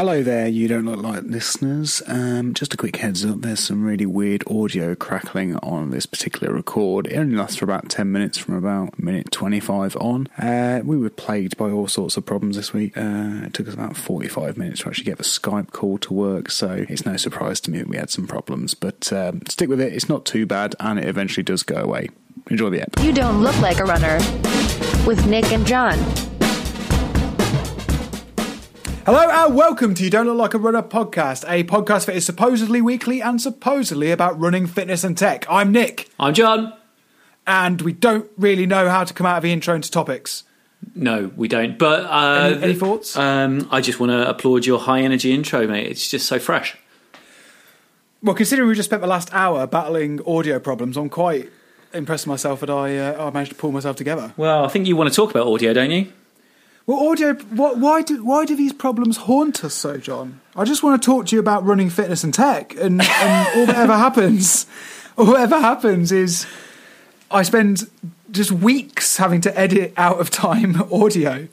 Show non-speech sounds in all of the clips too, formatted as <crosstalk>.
Hello there, you don't look like listeners. Um, just a quick heads up there's some really weird audio crackling on this particular record. It only lasts for about 10 minutes from about minute 25 on. Uh, we were plagued by all sorts of problems this week. Uh, it took us about 45 minutes to actually get the Skype call to work, so it's no surprise to me that we had some problems. But um, stick with it, it's not too bad, and it eventually does go away. Enjoy the ep. You don't look like a runner with Nick and John. Hello and welcome to You Don't Look Like a Runner podcast, a podcast that is supposedly weekly and supposedly about running, fitness, and tech. I'm Nick, I'm John. and we don't really know how to come out of the intro into topics. No, we don't. But uh, Any- any thoughts? Um, I just want to applaud your high energy intro, mate. It's just so fresh. Well, considering we just spent the last hour battling audio problems, I'm quite impressed with myself that I, uh, I managed to pull myself together. Well, I think you want to talk about audio, don't you? Well, audio, what, why, do, why do these problems haunt us so, John? I just want to talk to you about running, fitness, and tech, and, and all that ever <laughs> happens, all that ever happens is I spend just weeks having to edit out of time <laughs> audio.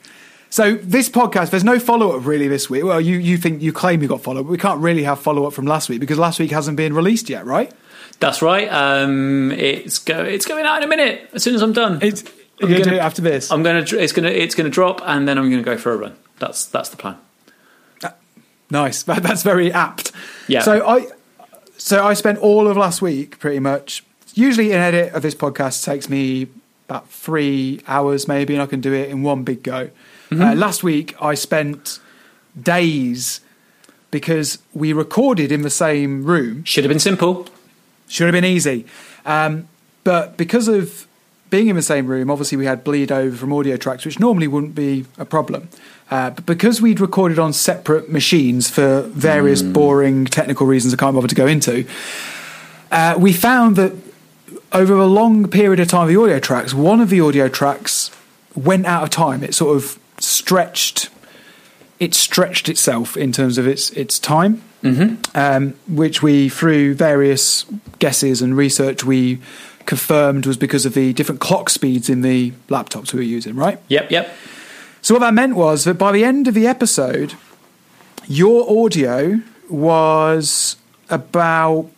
So this podcast, there's no follow up really this week. Well, you, you think you claim you got follow up, but we can't really have follow up from last week because last week hasn't been released yet, right? That's right. Um, it's go. It's going out in a minute. As soon as I'm done, It's, I'm you're gonna- do it after this. I'm gonna. It's gonna. It's gonna drop, and then I'm gonna go for a run. That's that's the plan. Nice. <laughs> That, that's very apt. Yeah. So I so I spent all of last week pretty much. Usually, an edit of this podcast takes me about three hours, maybe, and I can do it in one big go. Mm-hmm. Uh, last week, I spent days because we recorded in the same room. Should have been simple. Should have been easy, um, but because of being in the same room, obviously we had bleed over from audio tracks, which normally wouldn't be a problem. Uh, but because we'd recorded on separate machines for various boring technical reasons I can't bother to go into, uh, we found that over a long period of time, the audio tracks, one of the audio tracks went out of time. It sort of stretched. It stretched itself in terms of its its time, mm-hmm. um, which we through various guesses and research we confirmed was because of the different clock speeds in the laptops we were using. Right. Yep. Yep. So what that meant was that by the end of the episode, your audio was about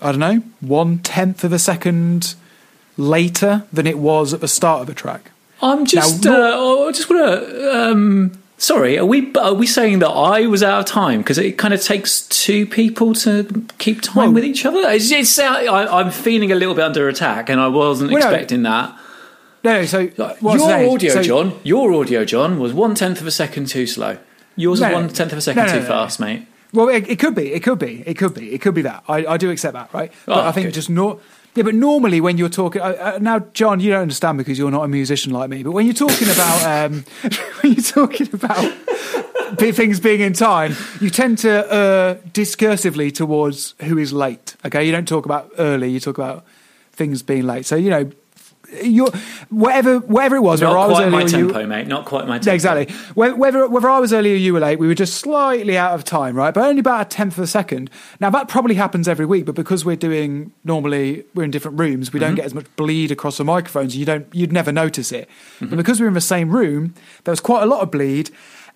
I don't know one tenth of a second later than it was at the start of the track. I'm just. Now, uh, I just want to. Um, sorry, are we? Are we saying that I was out of time because it kind of takes two people to keep time Well- with each other? It's, it's, uh, I, I'm feeling a little bit under attack, and I wasn't Well, no. expecting that. No, so Like, what I was your audio, so- John. Your audio, John, was one tenth of a second too slow. Yours No, is one tenth of a second No, no, too no, no. fast, mate. Well, it, it could be, it could be, it could be, it could be that. I, I do accept that, right? But Oh, I think good. just not. Yeah, but normally when you're talking uh, uh, now, John, you don't understand because you're not a musician like me. But when you're talking about um, <laughs> when you're talking about things being in time, you tend to uh, discursively towards who is late. Okay, you don't talk about early. You talk about things being late. So you know, whatever whatever it was. Not whether I was quite my or you- tempo, mate. Not quite my tempo. exactly. Whether whether I was early or you were late, we were just slightly out of time, right? But only about a tenth of a second. Now that probably happens every week, but because we're doing normally we're in different rooms, we don't mm-hmm. get as much bleed across the microphones. You don't you'd never notice it. But mm-hmm. because we were in the same room, there was quite a lot of bleed,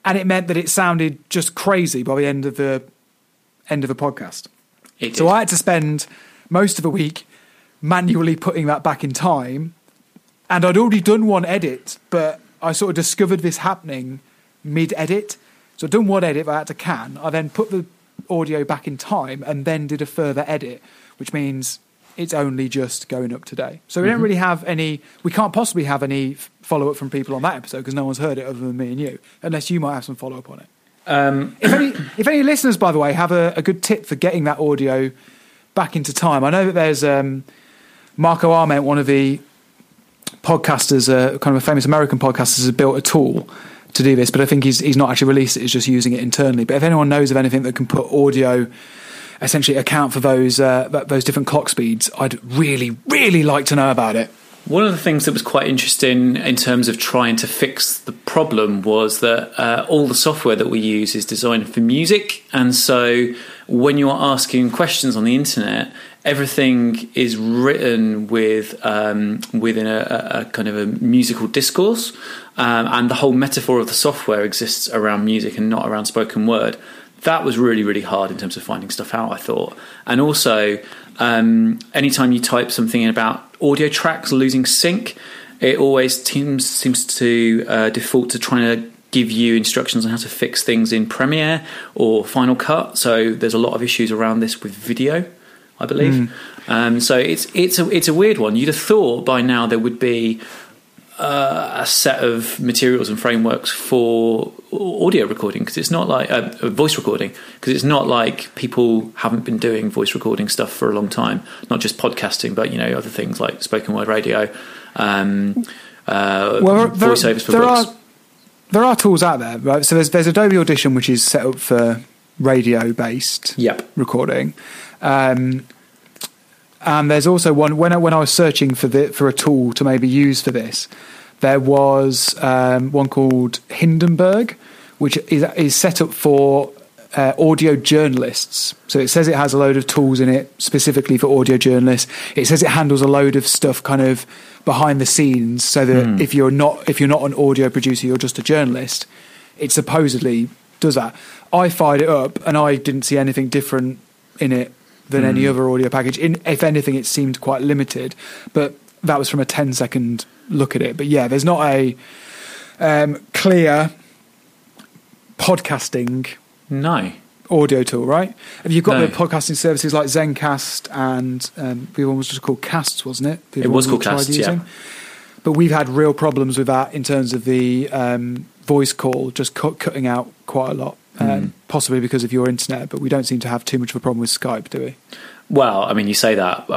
and it meant that it sounded just crazy by the end of the end of the podcast. It So did. I had to spend most of the week manually putting that back in time. And I'd already done one edit, but I sort of discovered this happening mid edit. So I'd done one edit that I had to can. I then put the audio back in time and then did a further edit, which means it's only just going up today. So we don't really have any, we can't possibly have any follow up from people on that episode because no one's heard it other than me and you, unless you might have some follow up on it. Um, If any, if any listeners, by the way, have a, a good tip for getting that audio back into time, I know that there's um, Marco Arment, one of the podcasters, uh, kind of a famous American podcasters, has built a tool to do this, but I think he's he's not actually released it; he's just using it internally. But if anyone knows of anything that can put audio, essentially account for those uh, those different clock speeds, I'd really, really like to know about it. One of the things that was quite interesting in terms of trying to fix the problem was that uh, all the software that we use is designed for music, and so when you are asking questions on the internet, everything is written with um, within a, a, kind of a musical discourse, um, and the whole metaphor of the software exists around music and not around spoken word. That was really really hard in terms of finding stuff out. I thought, and also um, anytime you type something in about audio tracks losing sync, it always seems seems to uh, default to trying to give you instructions on how to fix things in Premiere or Final Cut. So there's a lot of issues around this with video, I believe. Mm. Um, so it's it's a it's a weird one. You'd have thought by now there would be uh, a set of materials and frameworks for audio recording because it's not like uh, voice recording because it's not like people haven't been doing voice recording stuff for a long time. Not just podcasting, but you know other things like spoken word radio, um, uh, well, there, voiceovers for there books. Are, there are tools out there, right? So there's there's Adobe Audition, which is set up for radio based yep. recording. Um, and there's also one when I, when I was searching for the for a tool to maybe use for this, there was um, one called Hindenburg, which is is set up for uh, audio journalists. So it says it has a load of tools in it specifically for audio journalists. It says it handles a load of stuff kind of behind the scenes, so that mm. if you're not if you're not an audio producer, you're just a journalist. It supposedly does that. I fired it up and I didn't see anything different in it than mm. any hmm. other audio package. In, if anything, it seemed quite limited, but that was from a 10 second look at it. But yeah, there's not a um, clear podcasting no audio tool, right? Have you got no. the podcasting services like Zencast and um, the one was just called Casts, wasn't it? The it was called Casts, yeah. But we've had real problems with that in terms of the um, voice call just cutting out quite a lot, um, mm. possibly because of your internet. But we don't seem to have too much of a problem with Skype, do we? Well, I mean, you say that.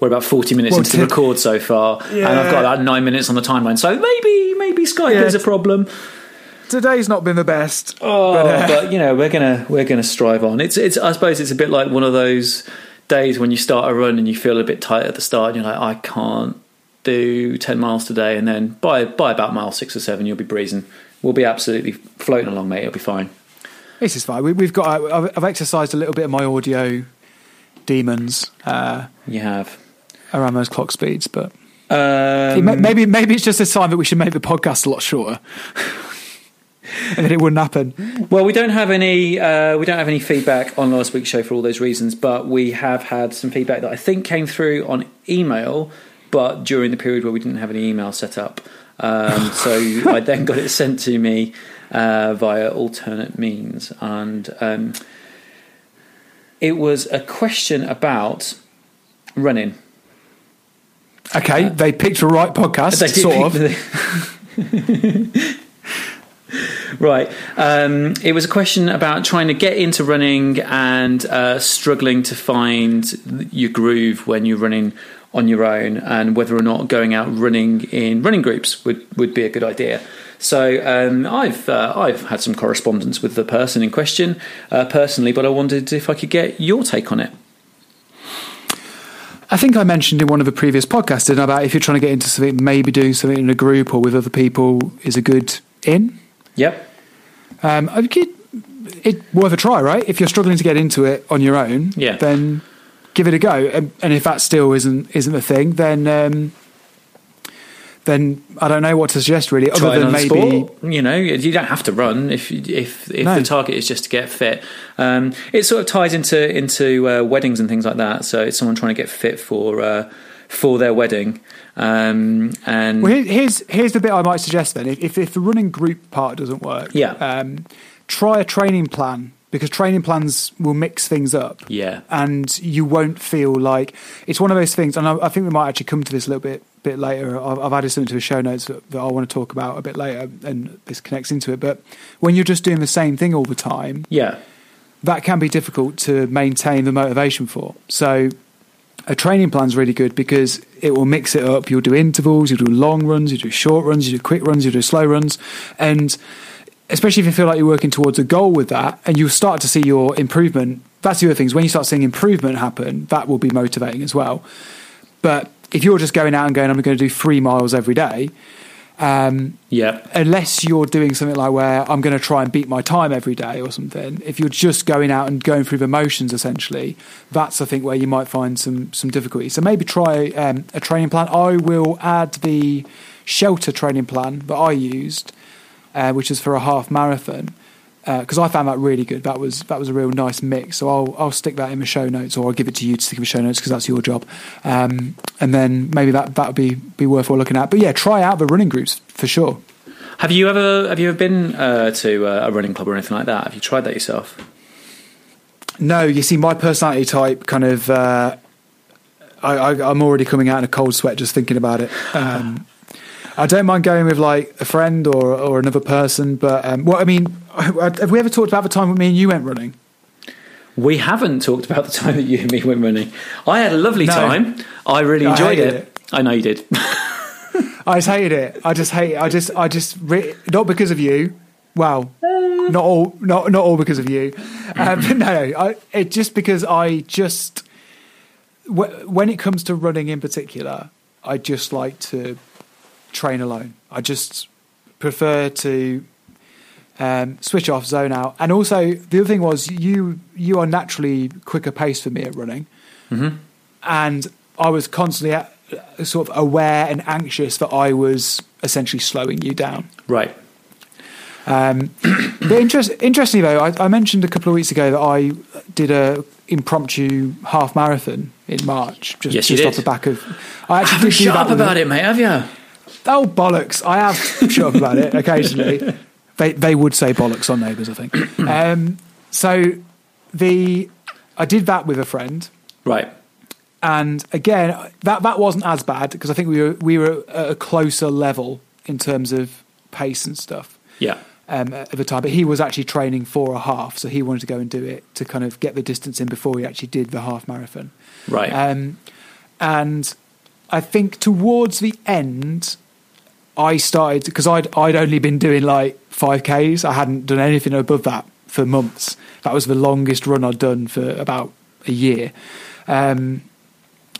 we're about forty minutes well, into t- the record so far, yeah. and I've got about nine minutes on the timeline. So maybe, maybe Skype yeah. is a problem today's not been the best. Oh, but, uh, but, you know, we're gonna we're gonna strive on. It's it's. I suppose it's a bit like one of those days when you start a run and you feel a bit tight at the start. And you're like, I can't do ten miles today, and then by by about mile six or seven, you'll be breezing. We'll be absolutely floating along, mate. It'll be fine. This is fine. We, have got. I've, I've, exercised a little bit of my audio demons. Uh, you have around those clock speeds, but um, maybe maybe it's just a sign that we should make the podcast a lot shorter. <laughs> and then it wouldn't happen. Well, we don't have any uh, we don't have any feedback on last week's show for all those reasons, but we have had some feedback that I think came through on email, but during the period where we didn't have any email set up. Um, so <laughs> I then got it sent to me uh, via alternate means, and um, it was a question about running. Okay, uh, they picked the right podcast, sort of. <laughs> right. Um, it was a question about trying to get into running and uh, struggling to find your groove when you're running on your own, and whether or not going out running in running groups would, would be a good idea. So um, I've uh, I've had some correspondence with the person in question uh, personally, but I wondered if I could get your take on it. I think I mentioned in one of the previous podcasts about if you're trying to get into something, maybe doing something in a group or with other people is a good in. Yep. Um, it worth a try, right? If you're struggling to get into it on your own, yeah. then give it a go. And, and if that still isn't isn't the thing, then um, then I don't know what to suggest really. Try other than maybe sport. you know you don't have to run if if if no. the target is just to get fit. Um, it sort of ties into into uh, weddings and things like that. So it's someone trying to get fit for uh, for their wedding. Um, and well, here's here's the bit I might suggest then. If if the running group part doesn't work, yeah, um, try a training plan because training plans will mix things up. Yeah, and you won't feel like it's one of those things. And I, I think we might actually come to this a little bit bit later. I've, I've added something to the show notes that, that I want to talk about a bit later, and this connects into it. But when you're just doing the same thing all the time, yeah, that can be difficult to maintain the motivation for. So a training plan is really good because it will mix it up. You'll do intervals, you'll do long runs, you do short runs, you do quick runs, you do slow runs, and especially if you feel like you're working towards a goal with that, and you'll start to see your improvement. That's the other things. When you start seeing improvement happen, that will be motivating as well. But if you're just going out and going, I'm going to do three miles every day, um, Yeah. unless you're doing something like where I'm going to try and beat my time every day or something, if you're just going out and going through the motions, essentially, that's I think where you might find some some difficulty. So maybe try um, a training plan. I will add the shelter training plan that I used, uh, which is for a half marathon. Because I found that really good. That was that was a real nice mix. So I'll I'll stick that in the show notes, or I'll give it to you to stick in the show notes because that's your job. Um, and then maybe that that would be be worthwhile looking at. But yeah, try out the running groups for sure. Have you ever have you ever been uh, to uh, a running club or anything like that? Have you tried that yourself? No, you see, my personality type kind of. Uh, I, I, I'm already coming out in a cold sweat just thinking about it. Um, I don't mind going with like a friend or or another person, but um, well, I mean, have we ever talked about the time when me and you went running? We haven't talked about the time that you and me went running. I had a lovely No. time. I really enjoyed hated it. it. I know you did. <laughs> I just hated it. I just hate. It. I just. I just. Re- not because of you. Well, not all. Not not all because of you. Um, but <laughs> no, I, it just because I just. When it comes to running in particular, I just like to train alone. I just prefer to um, switch off, zone out, and also the other thing was you. You are naturally quicker pace for me at running and I was constantly uh, sort of aware and anxious that I was essentially slowing you down. right. Um, <clears throat> but interest, interestingly, though, I, I mentioned a couple of weeks ago that I did a impromptu half marathon in March, just, Yes, you just off the back of. I actually Haven't did shut up about it, mate, have you? Oh bollocks! I have <laughs> shut up about it occasionally. They they would say bollocks on neighbours, I think. <clears throat> Um, so the I did that with a friend. Right. and again that that wasn't as bad because I think we were we were at a closer level in terms of pace and stuff Yeah. um, at the time. But he was actually training for a half, so he wanted to go and do it to kind of get the distance in before he actually did the half marathon. Right. Um, and I think towards the end, I started because I'd I'd only been doing like five k's. I hadn't done anything above that for months. That was the longest run I'd done for about a year. Um,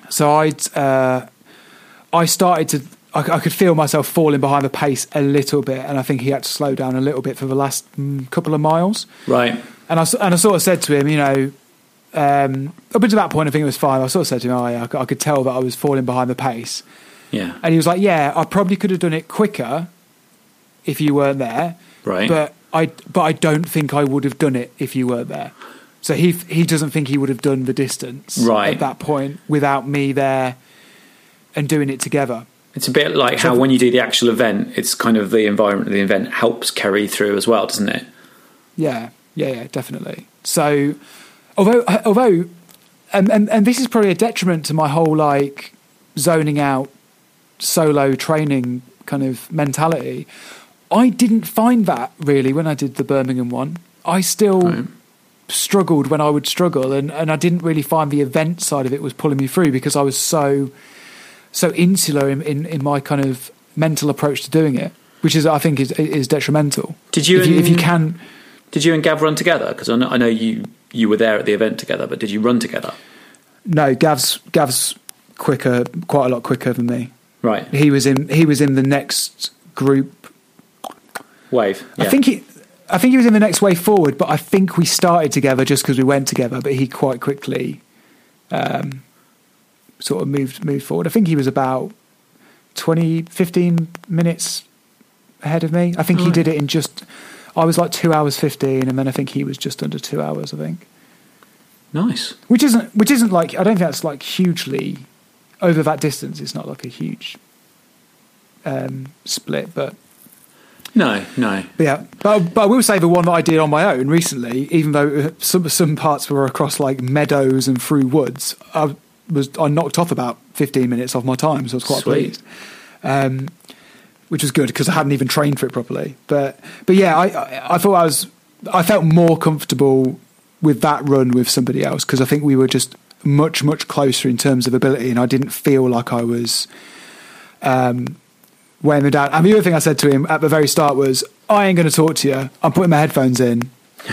so I'd uh, I started to. I, I could feel myself falling behind the pace a little bit, and I think he had to slow down a little bit for the last mm, couple of miles. right. And I, and I sort of said to him, you know, um, up until that point, I think it was fine. I sort of said to him, oh, yeah, I, I could tell that I was falling behind the pace. Yeah. And he was like, yeah, I probably could have done it quicker if you weren't there. Right. But I, but I don't think I would have done it if you weren't there. So he, he doesn't think he would have done the distance Right. at that point without me there and doing it together. It's a bit like So- how when you do the actual event, it's kind of the environment of the event helps carry through as well, doesn't it? Yeah, yeah, yeah, definitely. So, although, although, and, and and this is probably a detriment to my whole like zoning out, solo training kind of mentality. I didn't find that really when I did the Birmingham one. I still Right. struggled when I would struggle, and and I didn't really find the event side of it was pulling me through because I was so so insular in, in, in my kind of mental approach to doing it, which is I think is is detrimental. Did you if you, if you and- can. Did you and Gav run together? Because I know, I know you you were there at the event together, but did you run together? No, Gav's Gav's quicker, quite a lot quicker than me. Right. He was in he was in the next group. Wave. I think he I think he was in the next way forward, but I think we started together just because we went together. But he quite quickly, um, sort of moved moved forward. I think he was about 20, 15 minutes ahead of me. I think he Right. did it in just. I was like two hours fifteen, and then I think he was just under two hours. I think. nice. which isn't which isn't like I don't think that's like hugely over that distance. It's not like a huge um, split, but, No, no. but yeah. But but I will say the one that I did on my own recently, even though uh, some some parts were across like meadows and through woods, I was I knocked off about fifteen minutes off my time, so I was quite Sweet. pleased. Um, which was good because I hadn't even trained for it properly. But but yeah, I, I I thought I was I felt more comfortable with that run with somebody else because I think we were just much much closer in terms of ability, and I didn't feel like I was um, weighing me down. And the other thing I said to him at the very start was, "I ain't going to talk to you. I'm putting my headphones in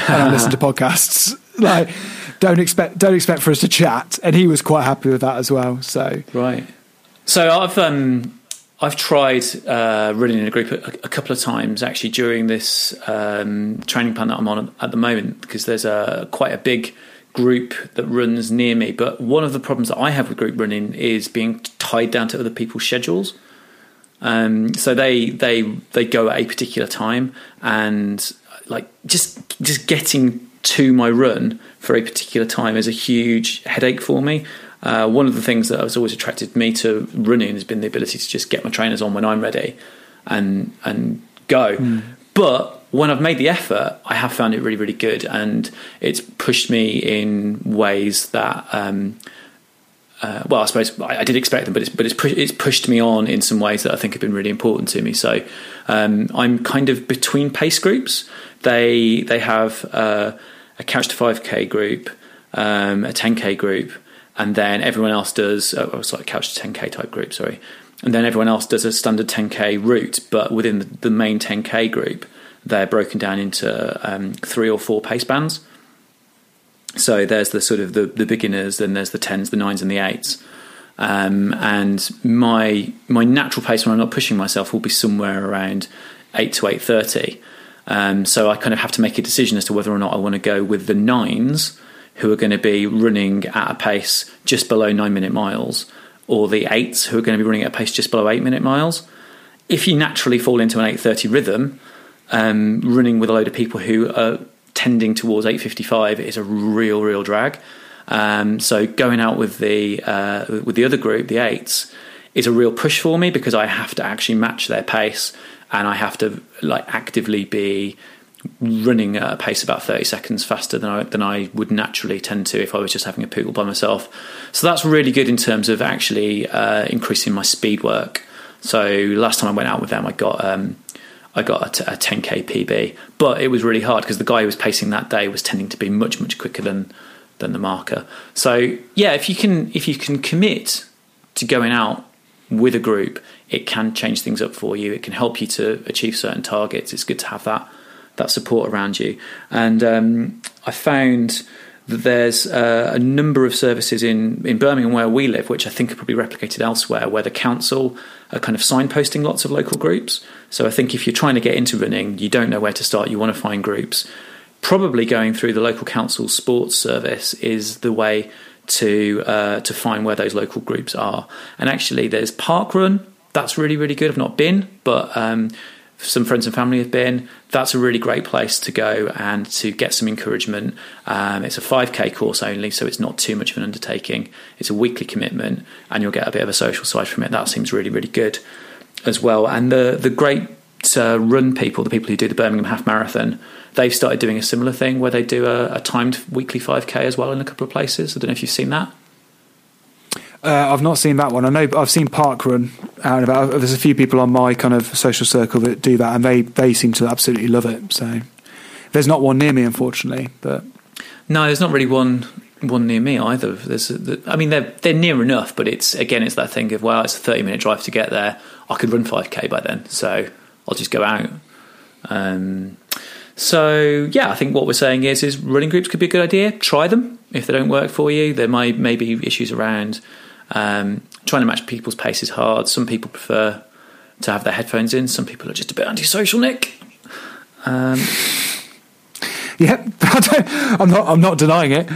and I listen to <laughs> podcasts. <laughs> Like, don't expect don't expect for us to chat." And he was quite happy with that as well. So Right. So I've um, I've tried uh, running in a group a, a, couple of times actually during this um, training plan that I'm on at the moment because there's a quite a big group that runs near me. But one of the problems that I have with group running is being tied down to other people's schedules. Um, so they they they go at a particular time, and like just just getting to my run for a particular time is a huge headache for me. Uh, one of the things that has always attracted me to running has been the ability to just get my trainers on when I'm ready and and go. Mm. But when I've made the effort, I have found it really, really good, and it's pushed me in ways that, um, uh, well, I suppose I, I, did expect them, but it's but it's, pu- it's pushed me on in some ways that I think have been really important to me. So um, I'm kind of between pace groups. They they have uh, a couch to five k group, um, a ten k group, and then everyone else does. Uh, oh, sorry, couch to ten k type group. Sorry. And then everyone else does a standard 10k route, but within the, the main 10k group, they're broken down into um, three or four pace bands. So there's the sort of the, the beginners, then there's the tens, the nines, and the eights. Um, and my my natural pace when I'm not pushing myself will be somewhere around eight to eight thirty. Um, so I kind of have to make a decision as to whether or not I want to go with the nines, who are going to be running at a pace just below nine minute miles, or the eights, who are going to be running at a pace just below eight minute miles. If you naturally fall into an eight thirty rhythm, um, running with a load of people who are tending towards 855 is a real, real drag. Um, so going out with the uh, with the other group, the eights, is a real push for me because I have to actually match their pace, and I have to like actively be running at a pace about 30 seconds faster than I, than I would naturally tend to if I was just having a poodle by myself. So that's really good in terms of actually uh, increasing my speed work. So last time I went out with them, I got um, I got a, t- a 10k PB, but it was really hard because the guy who was pacing that day was tending to be much much quicker than than the marker. So yeah, if you can if you can commit to going out with a group, it can change things up for you. It can help you to achieve certain targets. It's good to have that that support around you. And um, I found that there's uh, a number of services in, in Birmingham where we live, which I think are probably replicated elsewhere, where the council are kind of signposting lots of local groups. So I think if you're trying to get into running, you don't know where to start, you want to find groups. Probably going through the local council sports service is the way to uh, to find where those local groups are. And actually, there's Parkrun. That's really really good. I've not been, but um, some friends and family have been. That's a really great place to go and to get some encouragement. Um, it's a 5k course only, so it's not too much of an undertaking. It's a weekly commitment, and you'll get a bit of a social side from it. That seems really, really good as well. And the the great uh, run people, the people who do the Birmingham Half Marathon, they've started doing a similar thing where they do a, a timed weekly 5k as well in a couple of places. I don't know if you've seen that. Uh, I've not seen that one. I know I've seen Parkrun out and about. There's a few people on my kind of social circle that do that, and they they seem to absolutely love it. So there's not one near me, unfortunately. But no, there's not really one one near me either. There's, I mean, they're they're near enough, but it's again, it's that thing of well, it's a 30 minute drive to get there. I could run 5k by then, so I'll just go out. Um, so yeah, I think what we're saying is is running groups could be a good idea. Try them if they don't work for you. There might may be issues around um, trying to match people's pace is hard. Some people prefer to have their headphones in. Some people are just a bit antisocial, Nick. Um, yep, <laughs> I'm not. I'm not denying it.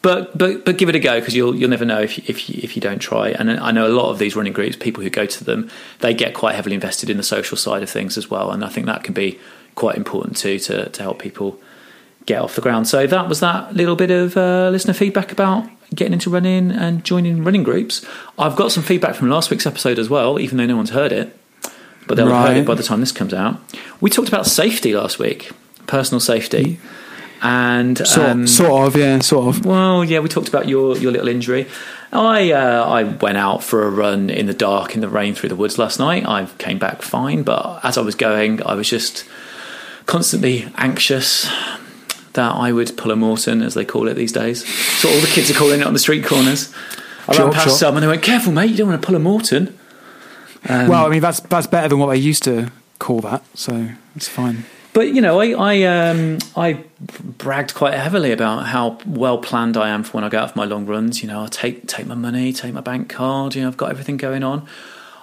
But but but give it a go because you'll you'll never know if you, if you, if you don't try. And I know a lot of these running groups, people who go to them, they get quite heavily invested in the social side of things as well. And I think that can be quite important too to to help people get off the ground. So that was that little bit of uh, listener feedback about getting into running and joining running groups. I've got some feedback from last week's episode as well, even though no one's heard it, but they'll right. have heard it by the time this comes out. We talked about safety last week, personal safety. And sort, um, sort of, yeah, sort of. Well, yeah, we talked about your, your little injury. I uh, I went out for a run in the dark in the rain through the woods last night. I came back fine, but as I was going, I was just constantly anxious, that I would pull a Morton, as they call it these days. So all the kids are calling it on the street corners. I sure, ran past sure. some and they went, "Careful, mate! You don't want to pull a Morton." Um, well, I mean that's that's better than what they used to call that, so it's fine. But you know, I I, um, I bragged quite heavily about how well planned I am for when I go out for my long runs. You know, I take take my money, take my bank card. You know, I've got everything going on.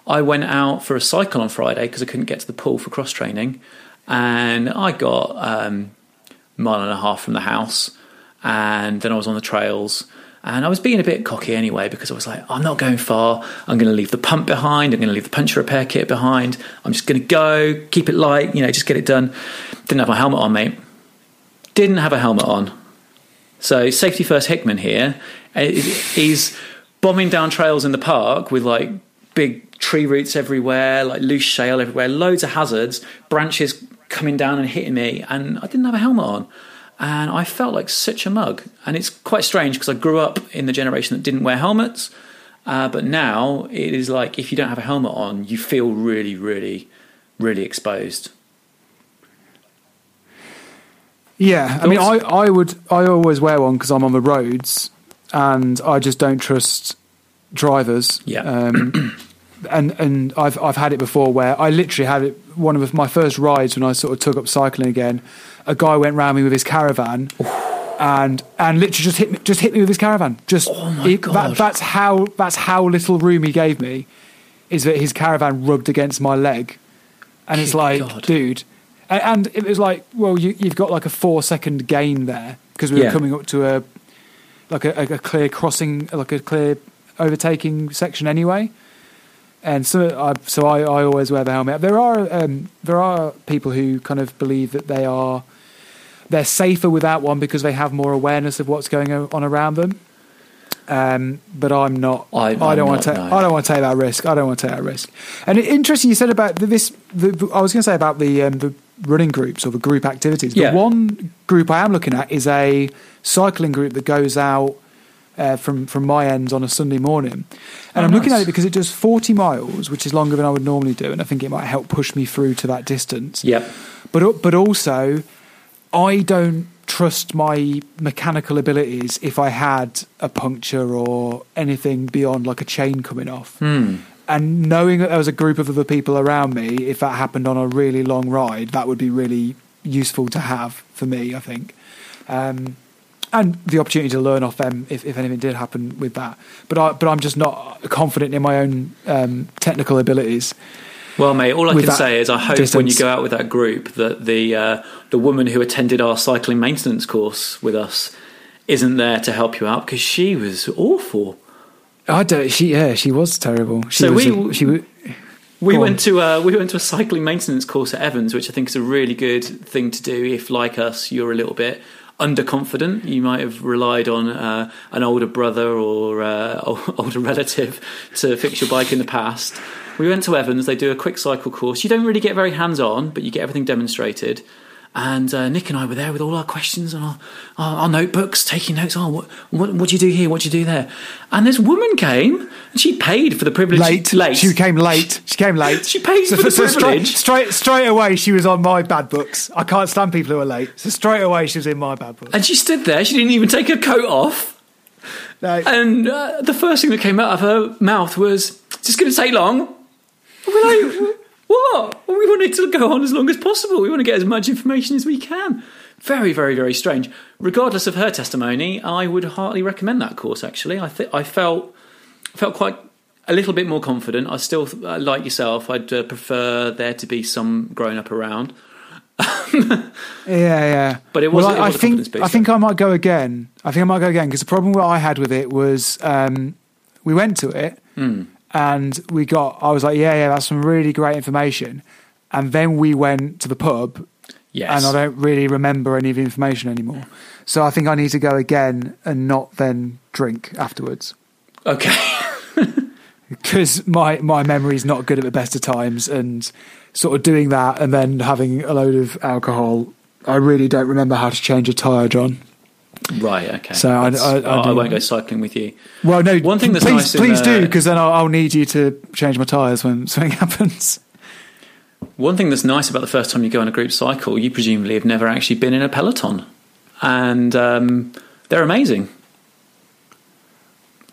I went out for a cycle on Friday because I couldn't get to the pool for cross training, and I got um, mile and a half from the house, and then I was on the trails. And I was being a bit cocky anyway because I was like, I'm not going far. I'm going to leave the pump behind. I'm going to leave the puncture repair kit behind. I'm just going to go, keep it light, you know, just get it done. Didn't have my helmet on, mate. Didn't have a helmet on. So, safety first Hickman here. uh, He's bombing down trails in the park with like big tree roots everywhere, like loose shale everywhere, loads of hazards, branches coming down and hitting me. And I didn't have a helmet on and I felt like such a mug. And it's quite strange because I grew up in the generation that didn't wear helmets, uh, but now it is like if you don't have a helmet on, you feel really, really, really exposed. Yeah, I mean, I, I would, I always wear one because I'm on the roads, and I just don't trust drivers. Yeah. Um, <clears throat> and and I've I've had it before where I literally had it one of my first rides when I sort of took up cycling again. A guy went round me with his caravan. And and literally just hit me, just hit me with his caravan. Just Oh my it- That, that's how that's how little room he gave me, is that his caravan rubbed against my leg, and it's Good like, God. dude, and, and it was like, well, you, you've got like a four second gain there because we were Yeah. coming up to a like a, a clear crossing, like a clear overtaking section anyway. And so, I, so I, I always wear the helmet. There are um, there are people who kind of believe that they are they're safer without one because they have more awareness of what's going on around them. Um, but I'm not. I- I, I'm don't want to. Take, no. I don't want to take that risk. I don't want to take that risk. And it, interesting, you said about the, this. The, I was going to say about the um, the running groups or the group activities. Yeah. The one group I am looking at is a cycling group that goes out uh, from from my ends on a Sunday morning, and Oh, I'm looking nice. at it because it does 40 miles, which is longer than I would normally do, and I think it might help push me through to that distance. Yep. But but also, I don't trust my mechanical abilities if I had a puncture or anything beyond like a chain coming off. Hmm. And knowing that there was a group of other people around me, if that happened on a really long ride, that would be really useful to have for me. I think. Um, and the opportunity to learn off them if, if anything did happen with that. But I, but I'm just not confident in my own um, technical abilities. Well, mate, all I can say is I hope when you go out with that group that the uh, the woman who attended our cycling maintenance course with us isn't there to help you out because she was awful. I don't. She yeah, she was terrible. She So was we- a- she was. We on. went to uh, we went to a cycling maintenance course at Evans, which I think is a really good thing to do if, like us, you're a little bit underconfident. You might have relied on uh, an older brother or uh, <laughs> older relative to fix your bike in the past. We went to Evans. They do a quick cycle course. You don't really get very hands on, but you get everything demonstrated. And uh, Nick and I were there with all our questions and our, our, our notebooks, taking notes. Oh, what, what what do you do here? What do you do there? And this woman came and she paid for the privilege. late. late. She came late. She came late. She pays for the straight, privilege. straight, straight away, she was on my bad books. I can't stand people who are late. So straight away, she was in my bad books. And she stood there. She didn't even take her coat off. No, And uh, the first thing that came out of her mouth was, "Is this going to take long?" We're like, "What? Well, we wanted to go on as long as possible. We want to get as much information as we can." Very, very, very strange. Regardless of her testimony, I would heartily recommend that course. Actually, I think I felt felt quite a little bit more confident. I still, uh, like yourself, I'd uh, prefer there to be some grown up around. <laughs> yeah, yeah. But it was- Well, it I, was I a think. I think I might go again. I think I might go again because the problem that I had with it was um, we went to it Hmm. And we got. I was like, yeah, yeah, that's some really great information. And then we went to the pub Yes, and I don't really remember any of the information anymore. So I think I need to go again and not then drink afterwards okay. <laughs> because my my memory is not good at the best of times, and sort of doing that and then having a load of alcohol. I really don't remember how to change a tire, John. Right. Okay. So I- I- I I, won't go cycling with you. Well, no. One thing that's please, nice in, please do uh, because then I'll, I'll need you to change my tires when <laughs> something happens. One thing that's nice about the first time you go on a group cycle, you presumably have never actually been in a peloton, and um, they're amazing.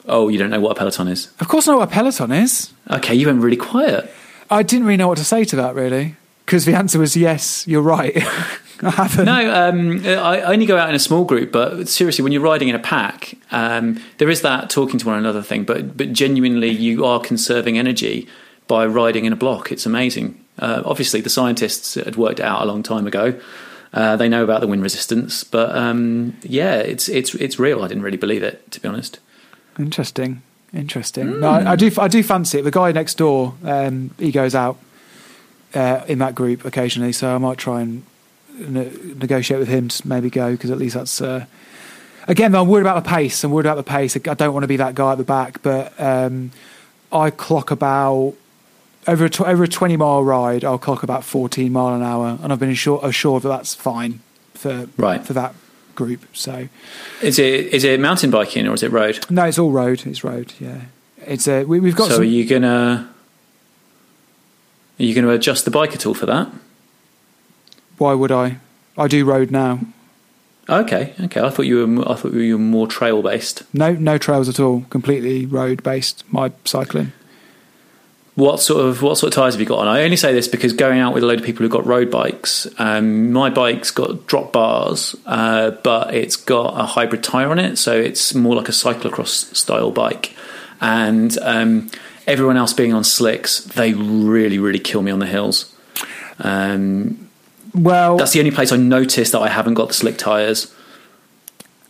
Oh, you don't know what a peloton is? Of course, I know what a peloton is. Okay, you went really quiet. I didn't really know what to say to that, really. because the answer was yes. You're right. <laughs> No, um, I only go out in a small group. But seriously, when you're riding in a pack, um, there is that talking to one another thing. But but genuinely, you are conserving energy by riding in a block. It's amazing. Uh, obviously, the scientists had worked out a long time ago. Uh, they know about the wind resistance, but um, yeah, it's it's it's real. I didn't really believe it, to be honest. Interesting. Interesting. No, I, I do. I do fancy it. The guy next door, um, he goes out uh, in that group occasionally, so I might try and negotiate with him to maybe go because at least that's. Uh, again, I'm worried about the pace. I'm worried about the pace. I don't want to be that guy at the back, but um, I clock about over a tw- over a 20 mile ride. I'll clock about 14 mile an hour, and I've been assured, assured that that's fine for Right. for that group. So Is it is it mountain biking or is it road? no, it's all road. It's road. Yeah, it's a we, we've got so some. are you gonna are you gonna adjust the bike at all for that? Why would I? I do road now. Okay, okay. I thought you were I thought you were more trail based. No, no trails at all. Completely road based. My cycling. What sort of what sort of tires have you got on? I only say this because going out with a load of people who've got road bikes. Um, my bike's got drop bars, uh, but it's got a hybrid tire on it, so it's more like a cyclocross style bike. And um, everyone else being on slicks, they really really kill me on the hills. Um, Well, that's the only place I noticed that I haven't got the slick tires.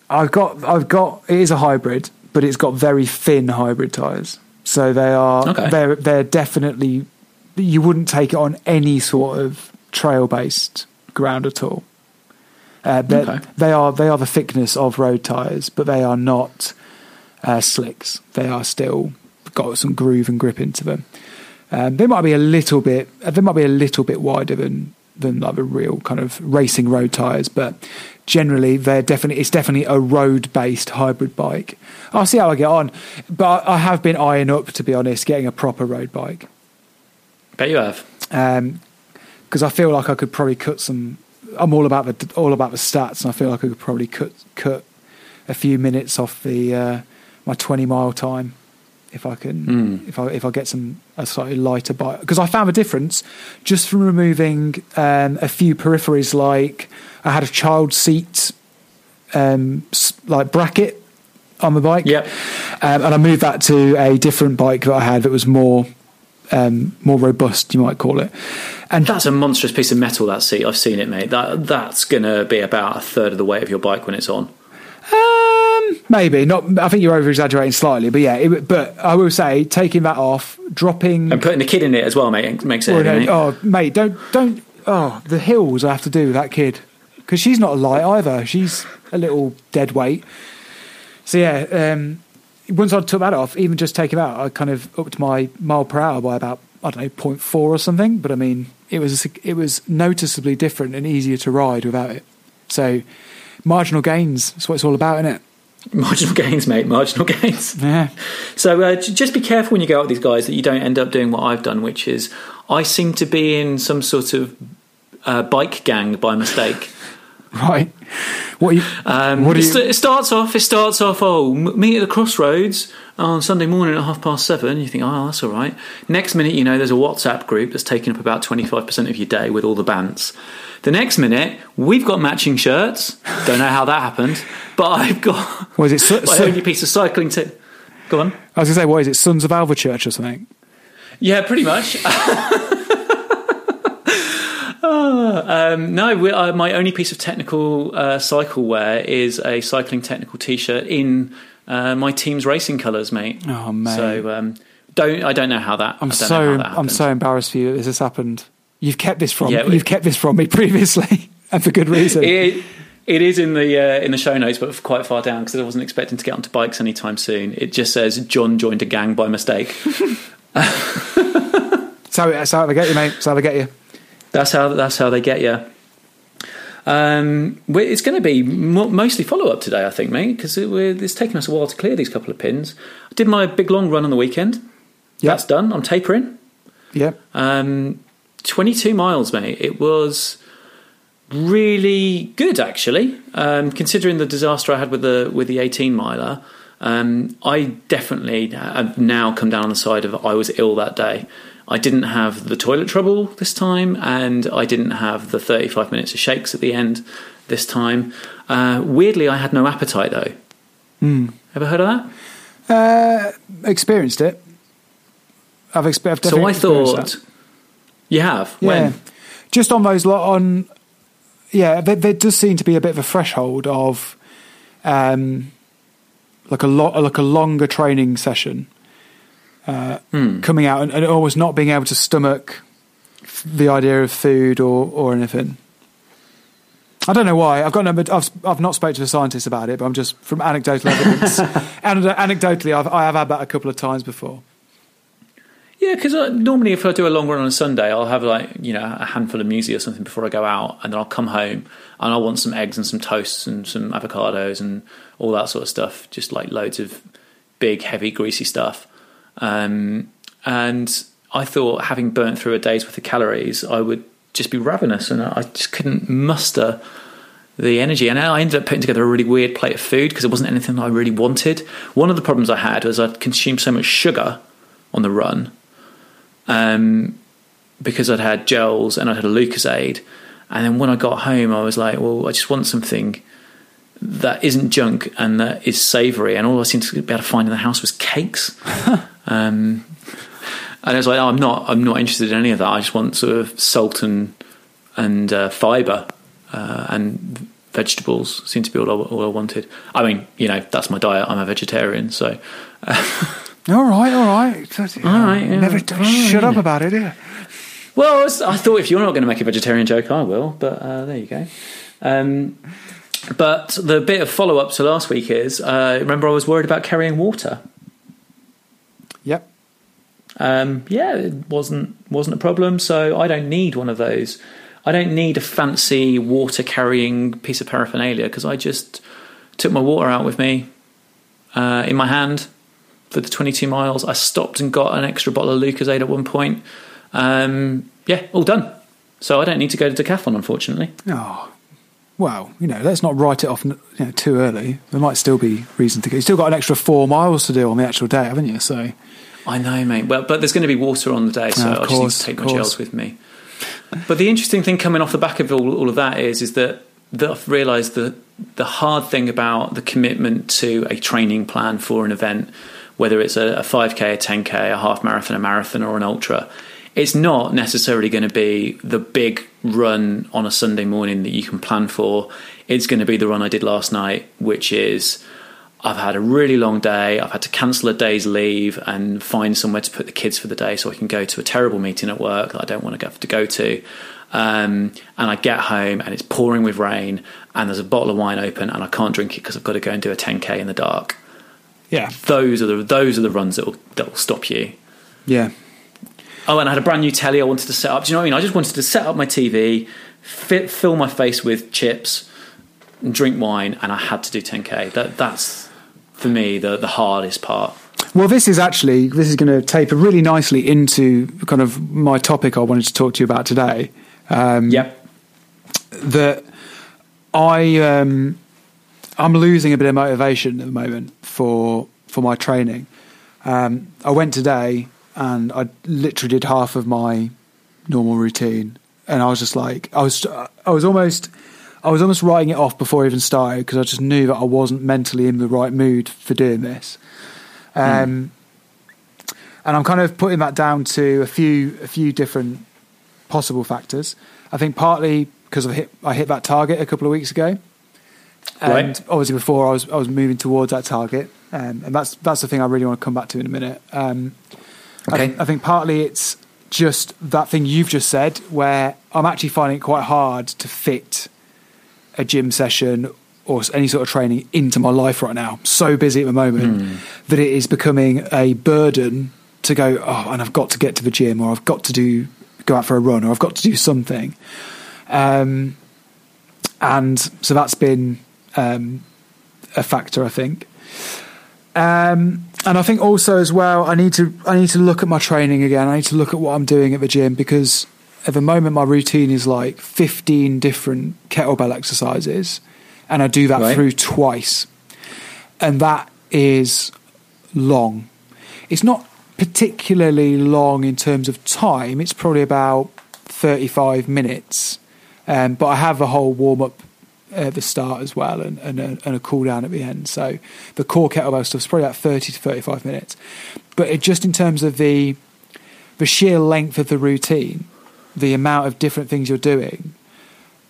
I've got, I've got. It is a hybrid, but it's got very thin hybrid tires. So they are, Okay. they're, they're definitely. You wouldn't take it on any sort of trail based ground at all. Uh, Okay. They are, they are the thickness of road tires, but they are not uh, slicks. They are still got some groove and grip into them. Um, they might be a little bit. They might be a little bit wider than than like the real kind of racing road tires, but generally they're definitely it's definitely a road based hybrid bike. I'll see how I get on, but I have been eyeing up to be honest, getting a proper road bike Bet you have. because I feel like I could probably cut some. I'm all about the all about the stats, and I feel like I could probably cut cut a few minutes off the uh, my 20 mile time if I can Mm. if I if I get some a slightly lighter bike because I found a difference just from removing um, a few peripheries like I had a child seat um, like bracket on the bike Yep. um, and I moved that to a different bike that I had that was more um, more robust, you might call it. And That's a monstrous piece of metal. That seat, I've seen it, mate. That that's gonna be about a third of the weight of your bike when it's on. Um, maybe not. I think you're over exaggerating slightly, but yeah. It, but I will say, taking that off, dropping. And putting the kid in it as well, mate, makes it Well, no, mate. oh, mate, don't don't. Oh, the hills I have to do with that kid because she's not a light either. She's a little dead weight. So yeah, um, once I took that off, even just taking that, out, I kind of upped my mile per hour by about I don't know 0.4 or something. But I mean, it was it was noticeably different and easier to ride without it. So marginal gains. That's what it's all about, isn't it? Marginal gains, mate. Marginal gains. <laughs> Yeah. So uh, just be careful when you go out with these guys that you don't end up doing what I've done, which is I seem to be in some sort of uh, bike gang by mistake. <laughs> <laughs> Right. What you? Um, what you? st- it starts off. It starts off. Oh, meet at the crossroads on Sunday morning at half past seven. You think, oh, that's all right. Next minute, you know, there's a WhatsApp group that's taking up about twenty five percent of your day with all the bants. The next minute, we've got matching shirts. Don't know how that happened, but I've got <laughs> Was it su- <laughs> my only piece of cycling tip. Go on. I was going to say, what is it? Sons of Anarchy or something? Yeah, pretty much. Ah, um, no, we, uh, my only piece of technical uh, cycle wear is a cycling technical T-shirt in uh, my team's racing colours, mate. Oh, mate. So um, don't I don't know how that. I'm I so that I'm so embarrassed for you that this has happened. You've kept this from Yeah, you've kept this from me <laughs> previously, and for good reason. It, it is in the uh, in the show notes, but quite far down because I wasn't expecting to get onto bikes anytime soon. It just says John joined a gang by mistake. <laughs> so that's how they get you, mate. That's how they get you. That's how that's how they get you. Um, it's going to be mostly follow up today, I think, mate, because it, it's taken us a while to clear these couple of pins. I did my big long run on the weekend. Yep. That's done. I'm tapering. Yeah. Um, 22 miles, mate. It was really good, actually, um, considering the disaster I had with the with the 18 miler. Um, I definitely have now come down on the side of I was ill that day. I didn't have the toilet trouble this time, and I didn't have the 35 minutes of shakes at the end this time. Uh, weirdly, I had no appetite though. Ever heard of that? Uh, experienced it. I've, expe- I've So I thought that. you have. Yeah. When? Just on those lot on, yeah, there, there does seem to be a bit of a threshold of, um, like a lot, like a longer training session, uh, Hmm. coming out and, and almost not being able to stomach the idea of food or or anything. I don't know why. I've got no, I've I've not spoke to a scientist about it, but I'm just from anecdotal evidence. <laughs> and anecdotally, I've I have had that a couple of times before. Yeah, because normally if I do a long run on a Sunday, I'll have like you know a handful of muesli or something before I go out, and then I'll come home and I'll want some eggs and some toasts and some avocados and all that sort of stuff, just like loads of big, heavy, greasy stuff. Um, and I thought, having burnt through a day's worth of calories, I would just be ravenous, and I just couldn't muster the energy. And I ended up putting together a really weird plate of food because it wasn't anything I really wanted. One of the problems I had was I'd consumed so much sugar on the run um, because I'd had gels and I'd had a Lucozade. And then when I got home, I was like, well, I just want something that isn't junk and that is savoury. And all I seemed to be able to find in the house was cakes. <laughs> um, and I was like, oh, I'm not, I'm not interested in any of that. I just want sort of salt and and uh, fibre uh, and vegetables. Seemed to be all I, all I wanted. I mean, you know, that's my diet. I'm a vegetarian, so All right, all right, all right, yeah. Never right, shut up about it. Yeah. Well, I was- I thought if you're not going to make a vegetarian joke, I will. But uh, there you go. Um, but the bit of follow up to last week is uh, remember I was worried about carrying water. Yep. Um, yeah, it wasn't wasn't a problem. So I don't need one of those. I don't need a fancy water carrying piece of paraphernalia because I just took my water out with me uh, in my hand for the 22 miles. I stopped and got an extra bottle of Lucozade at one point. Um, yeah, all done. So I don't need to go to Decathlon, unfortunately. Oh, well, you know, let's not write it off you know, too early. There might still be reason to go. You've still got an extra four miles to do on the actual day, haven't you? So, I know, mate. Well, but there's going to be water on the day, so I just need to take my course. gels with me. But the interesting thing coming off the back of all, all of that is, is that, that I've realised that the hard thing about the commitment to a training plan for an event, whether it's a, a 5k, a 10k, a half marathon, a marathon, or an ultra, it's not necessarily going to be the big run on a Sunday morning that you can plan for. It's going to be the run I did last night, which is I've had a really long day. I've had to cancel a day's leave and find somewhere to put the kids for the day so I can go to a terrible meeting at work that I don't want to have to go to. Um, and I get home and it's pouring with rain and there's a bottle of wine open and I can't drink it because I've got to go and do a 10k in the dark. yeah, Those are the those are the runs that will that will stop you. yeah. Oh, and I had a brand new telly I wanted to set up. Do you know what I mean? I just wanted to set up my TV, fit, fill my face with chips, and drink wine, and I had to do 10k. That that's for me the the hardest part. Well, this is actually this is going to taper really nicely into kind of my topic I wanted to talk to you about today. Um, Yep. that I um, I'm losing a bit of motivation at the moment for for my training. Um, I went today and I literally did half of my normal routine, and I was just like I was I was almost I was almost writing it off before I even started because I just knew that I wasn't mentally in the right mood for doing this. Um, And I'm kind of putting that down to a few a few different possible factors. I think partly because I hit I hit that target a couple of weeks ago, and Right. obviously before I was I was moving towards that target, um, and that's that's the thing I really want to come back to in a minute. Um, Okay. th- I think partly it's just that thing you've just said, where I'm actually finding it quite hard to fit a gym session or any sort of training into my life right now. I'm so busy at the moment that it is becoming a burden to go, oh, and I've got to get to the gym or I've got to do go out for a run or I've got to do something. Um, and so that's been um, a factor, I think. Um, and I think also as well, I need to I need to look at my training again. I need to look at what I'm doing at the gym because at the moment my routine is like 15 different kettlebell exercises, and I do that Right. through twice, and that is long. It's not particularly long in terms of time. It's probably about 35 minutes. Um, but I have a whole warm up at the start as well and, and, a, and a cool down at the end. So the core kettlebell stuff is probably about 30 to 35 minutes. But it, just in terms of the, the sheer length of the routine, the amount of different things you're doing,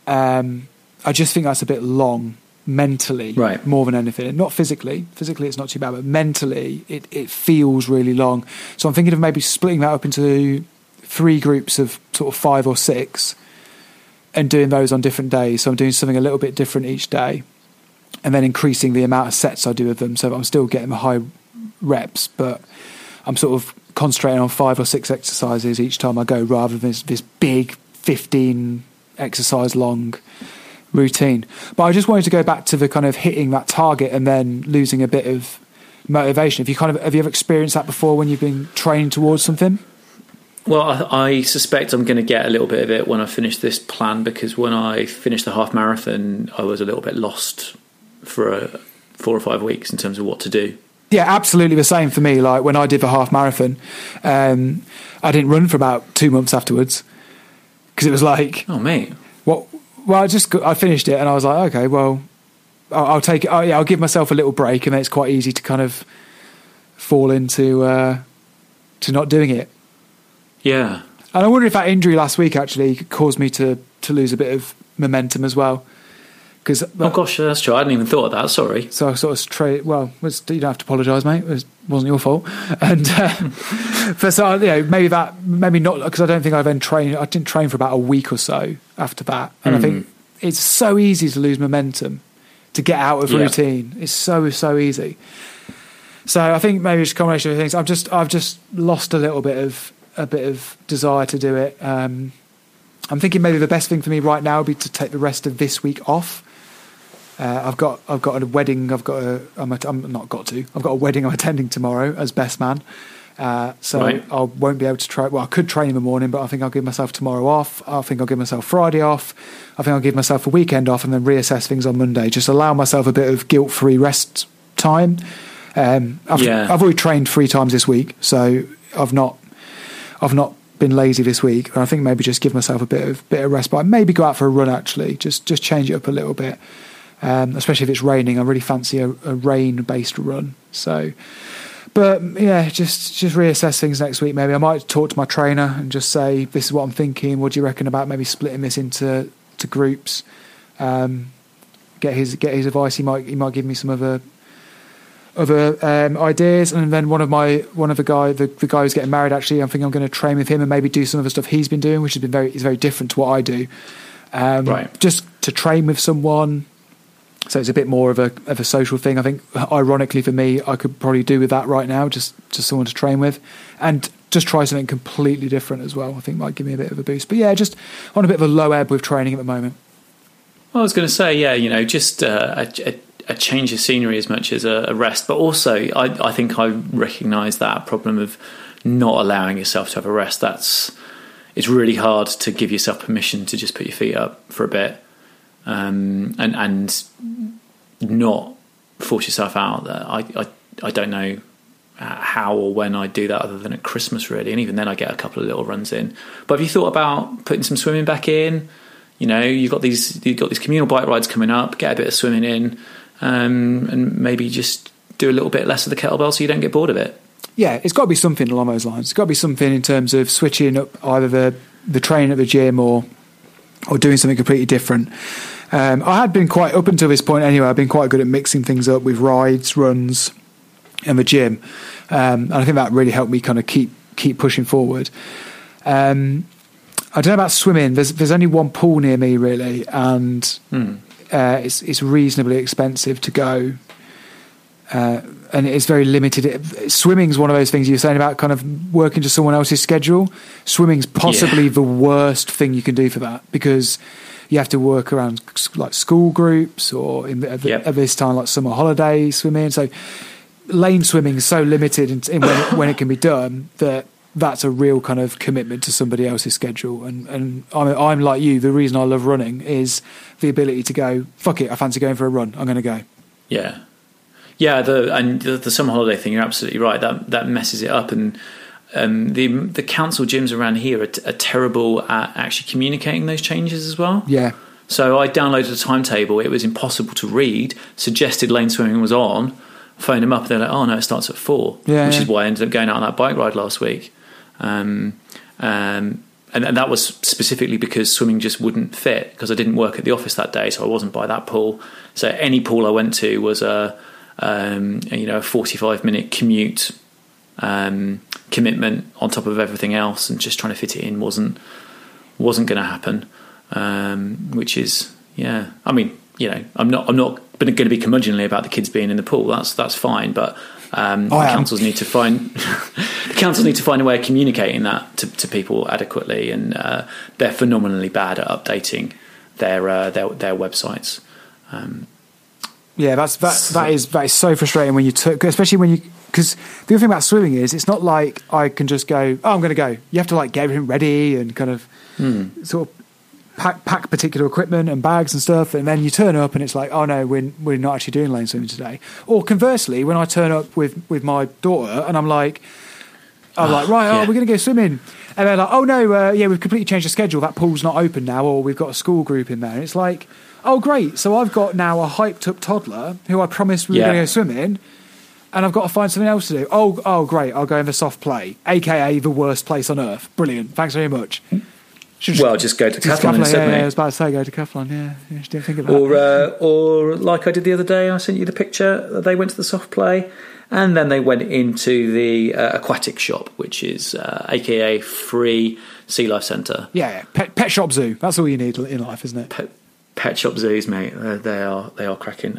um, I just think that's a bit long mentally Right. more than anything. Not physically. Physically, it's not too bad, but mentally, it, it feels really long. So I'm thinking of maybe splitting that up into three groups of sort of five or six and doing those on different days. So I'm doing something a little bit different each day and then increasing the amount of sets I do of them. So I'm still getting the high reps, but I'm sort of concentrating on five or six exercises each time I go rather than this, this big 15 exercise long routine. But I just wanted to go back to the kind of hitting that target and then losing a bit of motivation. Have you kind of have you ever experienced that before when you've been training towards something? Well, I, I suspect I'm going to get a little bit of it when I finish this plan because when I finished the half marathon, I was a little bit lost for a, four or five weeks in terms of what to do. Yeah, absolutely the same for me. Like when I did the half marathon, um, I didn't run for about two months afterwards because it was like, Oh, mate. what? Well, I just I finished it and I was like, okay, well, I'll, I'll take it. Oh, yeah, I'll give myself a little break, and then it's quite easy to kind of fall into uh, to not doing it. Yeah. And I wonder if that injury last week actually caused me to to lose a bit of momentum as well. Because Oh, gosh, that's true. I hadn't even thought of that. Sorry. so I sort of straight. Well, you don't have to apologise, mate. It was, wasn't your fault. <laughs> And uh, <laughs> but so you know, maybe that, maybe not because I don't think I then trained. I didn't train for about a week or so after that, and I think it's so easy to lose momentum to get out of Yeah. routine. It's so so easy. So I think maybe it's a combination of things. I've just I've just lost a little bit of a bit of desire to do it. Um, I'm thinking maybe the best thing for me right now would be to take the rest of this week off. Uh, I've got I've got a wedding. I've got a I'm, a, I'm not got to. I've got a wedding I'm attending tomorrow as best man. Uh, so Right. I won't be able to try. Well, I could train in the morning, but I think I'll give myself tomorrow off. I think I'll give myself Friday off. I think I'll give myself a weekend off, and then reassess things on Monday. Just allow myself a bit of guilt-free rest time. Um, I've, Yeah. I've already trained three times this week, so I've not I've not been lazy this week. And I think maybe just give myself a bit of bit of. But maybe go out for a run actually. Just just change it up a little bit. Um, especially if it's raining. I really fancy a, a rain based run. So but yeah, just just reassess things next week. Maybe I might talk to my trainer and just say, "This is what I'm thinking. What do you reckon about maybe splitting this into to groups?" Um, get his get his advice. He might he might give me some other other um, ideas. And then one of my one of the guy the, the guy who's getting married. Actually, I think I'm going to train with him and maybe do some of the stuff he's been doing, which has been very is very different to what I do. Um, Right. Just to train with someone. So it's a bit more of a of a social thing. I think, ironically for me, I could probably do with that right now. Just just someone to train with, and just try something completely different as well. I think might give me a bit of a boost. But yeah, just on a bit of a low ebb with training at the moment. Well, I was going to say, yeah, you know, just uh, a, a, a change of scenery as much as a, a rest. But also, I, I think I recognise that problem of not allowing yourself to have a rest. That's it's really hard to give yourself permission to just put your feet up for a bit, um, and and not force yourself out. I, I I don't know how or when I do that other than at Christmas, really. And even then, I get a couple of little runs in. But have you thought about putting some swimming back in? You know, you've got these you've got these communal bike rides coming up. Get a bit of swimming in, um, and maybe just do a little bit less of the kettlebell so you don't get bored of it. yeah, it's got to be something along those lines. It's got to be something in terms of switching up either the the training at the gym or or doing something completely different. Um, I had been quite up until this point anyway. I've been quite good at mixing things up with rides, runs, and the gym, um, and I think that really helped me kind of keep keep pushing forward. Um, I don't know about swimming. There's there's only one pool near me really, and Hmm. Uh, it's it's reasonably expensive to go, uh, and it's very limited. It, swimming's one of those things you're saying about kind of working to someone else's schedule. Swimming's possibly Yeah. the worst thing you can do for that because you have to work around like school groups or in, at, the- Yep. at this time like summer holiday swimming. So lane swimming is so limited in, in when, it, when it can be done that that's a real kind of commitment to somebody else's schedule. And and I'm, I'm like you. The reason I love running is the ability to go. Fuck it, I fancy going for a run. I'm going to go. Yeah. Yeah, the and the, the summer holiday thing. You're absolutely right. That that messes it up, and um, the the council gyms around here are, t- are terrible at actually communicating those changes as well. Yeah. So I downloaded a timetable. It was impossible to read. Suggested lane swimming was on. Phoned them up. They're like, "Oh no, it starts at 4. Yeah, which yeah. is why I ended up going out on that bike ride last week. Um, um, and, and that was specifically because swimming just wouldn't fit because I didn't work at the office that day, so I wasn't by that pool. So any pool I went to was a um, you know a forty-five minute commute um, commitment on top of everything else, and just trying to fit it in wasn't wasn't going to happen. Um, which is yeah, I mean you know I'm not I'm not going to be curmudgeonly about the kids being in the pool. That's that's fine, but um, the councils need to find <laughs> the councils need to find a way of communicating that to, to people adequately, and uh, they're phenomenally bad at updating their uh, their, their websites. Um, Yeah, that's that. That is that is so frustrating when you took, especially when you because the other thing about swimming is it's not like I can just go. Oh, I'm going to go. You have to like get everything ready and kind of sort of pack pack particular equipment and bags and stuff, and then you turn up and it's like, oh no, we're we're not actually doing lane swimming today. Or conversely, when I turn up with with my daughter and I'm like. I'm like, right, oh, we're going to go swimming. And they're like, oh, no, uh, yeah, we've completely changed the schedule. That pool's not open now, or we've got a school group in there. And it's like, oh, great. So I've got now a hyped up toddler who I promised we were Yeah. going to go swimming, and I've got to find something else to do. Oh, oh, great. I'll go in the soft play, aka the worst place on earth. Brilliant. Thanks very much. Should well, just go to Decathlon yeah, yeah, I was about to say go to Decathlon. Yeah, yeah just didn't think of that. Or, uh, or like I did the other day, I sent you the picture. That they went to the soft play, and then they went into the uh, aquatic shop, which is uh, AKA free sea life centre. yeah, yeah. Pet, pet shop zoo. That's all you need in life, isn't it? Pet, pet shop zoos, mate. They are they are cracking.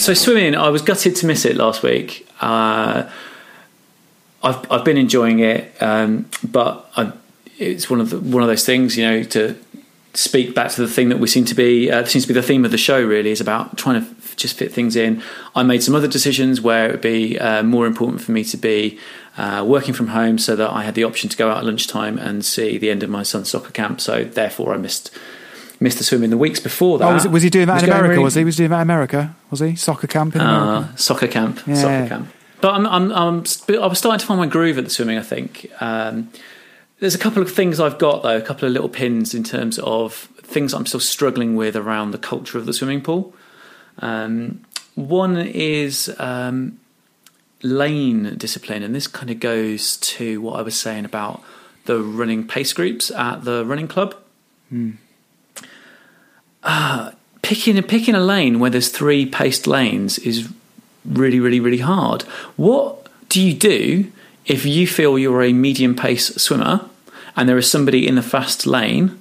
So swimming, I was gutted to miss it last week. Uh, I've I've been enjoying it, um, but I, it's one of the, one of those things, you know, to speak back to the thing that we seem to be uh, seems to be the theme of the show. Really, is about trying to just fit things in. I made some other decisions where it would be uh, more important for me to be uh, working from home, so that I had the option to go out at lunchtime and see the end of my son's soccer camp. So therefore, I missed the swim in the weeks before that. Oh, was, was he doing that It in America? really- Was he? Was he doing that in America? Was he soccer camp in America? uh, soccer camp, Yeah. soccer camp. But I'm, I'm, I'm, I was starting to find my groove at the swimming. I think um, there's a couple of things I've got though, a couple of little pins in terms of things I'm still struggling with around the culture of the swimming pool. Um, one is um, lane discipline, and this kind of goes to what I was saying about the running pace groups at the running club. Uh, <sighs> picking picking a lane where there's three paced lanes is really, really, really hard. What do you do if you feel you're a medium pace swimmer and there is somebody in the fast lane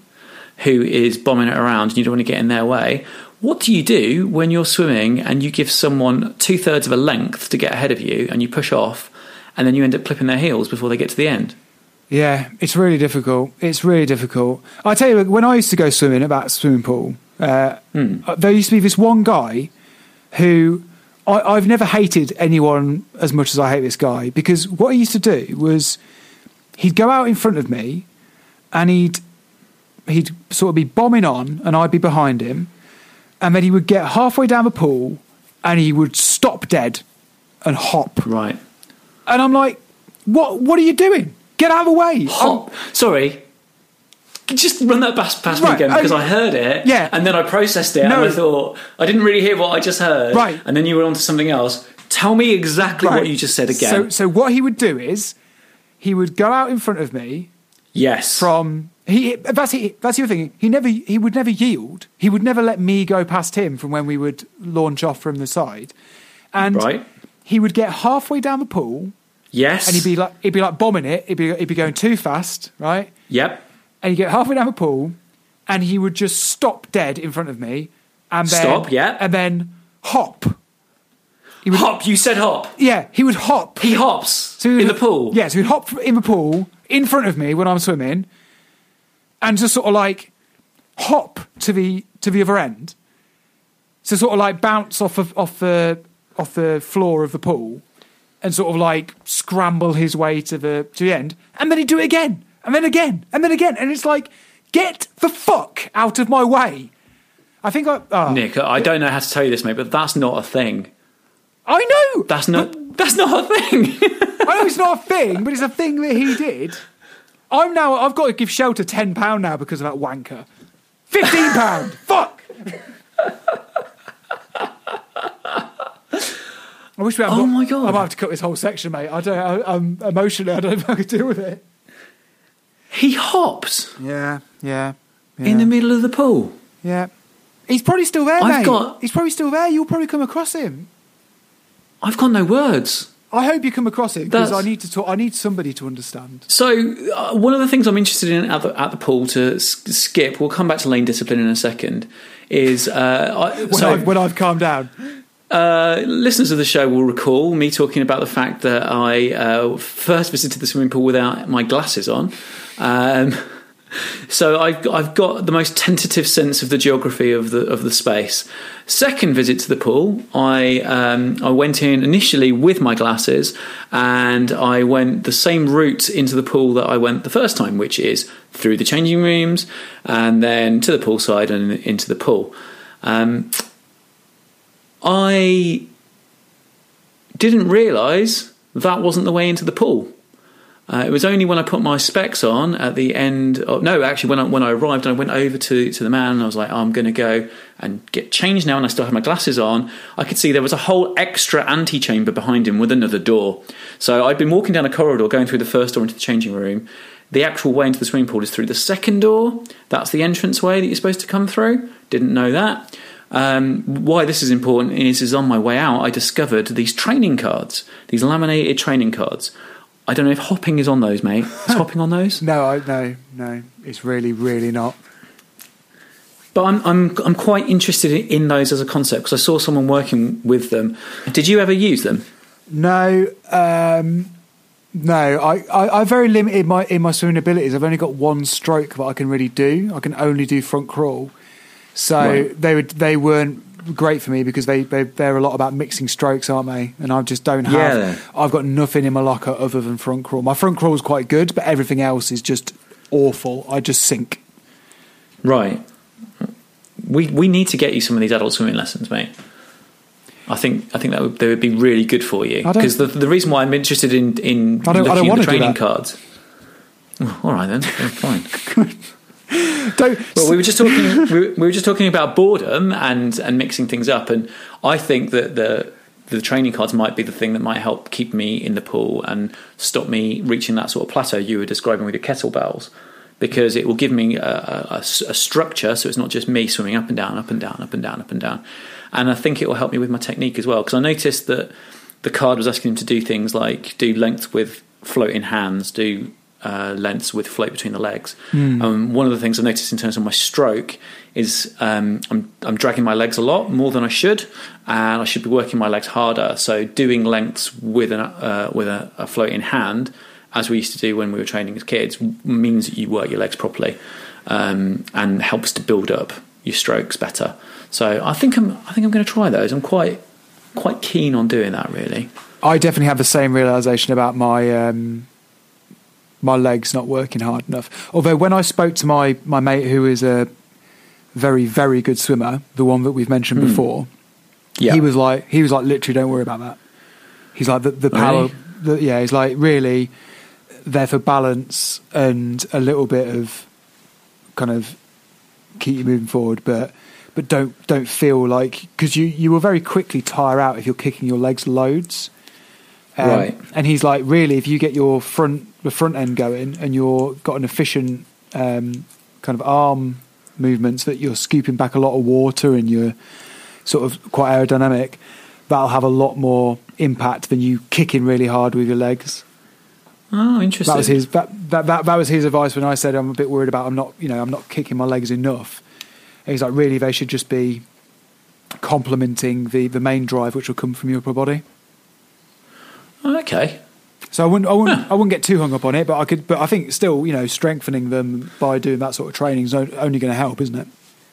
who is bombing it around and you don't want to get in their way? What do you do when you're swimming and you give someone two thirds of a length to get ahead of you and you push off and then you end up clipping their heels before they get to the end? Yeah, it's really difficult. It's really difficult. I tell you, when I used to go swimming at that swimming pool, uh, uh, there used to be this one guy who I, I've never hated anyone as much as I hate this guy because what he used to do was he'd go out in front of me and he'd he'd sort of be bombing on and I'd be behind him, and then he would get halfway down the pool and he would stop dead and hop, Right. and I'm like, what What are you doing? Get out of the way! Hop. Sorry. Just run that past, past Right, me again because oh, I heard it. yeah. And then I processed it No. and I thought, I didn't really hear what I just heard. Right. And then you were on to something else. Tell me exactly Right. what you just said again. So, so what he would do is he would go out in front of me yes. from he. That's he, that's the other thing. He never he would never yield. He would never let me go past him from when we would launch off from the side, and Right. he would get halfway down the pool yes. and he'd be like he'd be like bombing it. He'd be he'd be going too fast, right? Yep. And he'd get halfway down the pool, and he would just stop dead in front of me, and then Stop, yeah. and then hop. He would Hop. You said hop. Yeah, he would hop. He hops So he in the pool. Yeah, so he'd hop in the pool in front of me when I'm swimming, and just sort of like hop to the to the other end. So sort of like bounce off of off the off the floor of the pool, and sort of like scramble his way to the to the end, and then he'd do it again, and then again, and then again, and it's like, Get the fuck out of my way. I think I. Oh, Nick, I don't know how to tell you this, mate, but that's not a thing. I know. That's not. That's not a thing. I know it's not a <laughs> thing, but it's a thing that he did. I'm now. I've got to give shelter ten pound now because of that wanker. Fifteen pound. <laughs> Fuck. I wish we had. Oh my God. I might have to cut this whole section, mate. I don't. I, I'm emotionally. I don't know if I could deal with it. He hops. Yeah. Yeah. in the middle of the pool. Yeah. He's probably still there, I've mate. got- He's probably still there. You'll probably come across him. I've got no words. I hope you come across him because I need to talk. I need somebody to understand. So, uh, one of the things I'm interested in at the, at the pool to s- skip, we'll come back to lane discipline in a second, is uh, I, When, so I've, when I've calmed down. uh, listeners of the show will recall me talking about the fact that I uh, first visited the swimming pool without my glasses on. Um, <laughs> so I've, I've got the most tentative sense of the geography of the of the space. Second visit to the pool, I um, I went in initially with my glasses, and I went the same route into the pool that I went the first time, which is through the changing rooms and then to the poolside and into the pool. Um, I didn't realise that wasn't the way into the pool. Uh, it was only when I put my specs on at the end. Of, no, actually, when I, when I arrived, I went over to, to the man and I was like, oh, I'm going to go and get changed now. And I still had my glasses on. I could see there was a whole extra antechamber behind him with another door. So I'd been walking down a corridor, going through the first door into the changing room. The actual way into the swimming pool is through the second door. That's the entrance way that you're supposed to come through. Didn't know that. Um, why this is important is, is on my way out, I discovered these training cards, these laminated training cards. I don't know if hopping is on those, mate. Is <laughs> hopping on those? No, I, no, no. It's really, really not. But I'm I'm I'm quite interested in those as a concept because I saw someone working with them. Did you ever use them? No, um, no. I, I, I'm very limited my in my swimming abilities. I've only got one stroke that I can really do. I can only do front crawl. So Right. they would they weren't great for me because they, they they're a lot about mixing strokes, aren't they? And I just don't have. Yeah. I've got nothing in my locker other than front crawl. My front crawl is quite good, but everything else is just awful. I just sink. Right. We we need to get you some of these adult swimming lessons, mate. I think I think that would they would be really good for you because the the reason why I'm interested in in I don't- I don't looking at the training cards. Oh, all right then, Yeah, fine. <laughs> Don't. Well, we were just talking. <laughs> we were- we were just talking about boredom and and mixing things up, and I think that the the training cards might be the thing that might help keep me in the pool and stop me reaching that sort of plateau you were describing with your kettlebells, because it will give me a structure, so it's not just me swimming up and down, up and down, up and down, up and down, and I think it will help me with my technique as well. Because I noticed that the card was asking him to do things like do length with floating hands, do uh, lengths with float between the legs. Um, one of the things I noticed in terms of my stroke is um, I'm, I'm dragging my legs a lot more than I should, and I should be working my legs harder. So doing lengths with an, uh, with a, a floating hand, as we used to do when we were training as kids, means that you work your legs properly um, and helps to build up your strokes better. So I think I'm I think I'm going to try those. I'm quite quite keen on doing that. Really. I definitely have the same realization about my um, my legs not working hard enough. Although when I spoke to my my mate who is a very very good swimmer, the one that we've mentioned before, Yeah. he was like he was like literally don't worry about that. He's like the the power. really? The, yeah, he's like really there for balance and a little bit of kind of keep you moving forward, but but don't don't feel like because you you will very quickly tire out if you're kicking your legs loads. Um, Right. And he's like, really, if you get your front the front end going and you're got an efficient um, kind of arm movements that you're scooping back a lot of water and you're sort of quite aerodynamic, that'll have a lot more impact than you kicking really hard with your legs. Oh, interesting. That was his that, that that that was his advice when I said I'm a bit worried about I'm not you know I'm not kicking my legs enough. And he's like really they should just be complementing the the main drive which will come from your upper body. Okay. So I wouldn't I wouldn't I wouldn't get too hung up on it, but I could but I think still you know strengthening them by doing that sort of training is only going to help, isn't it?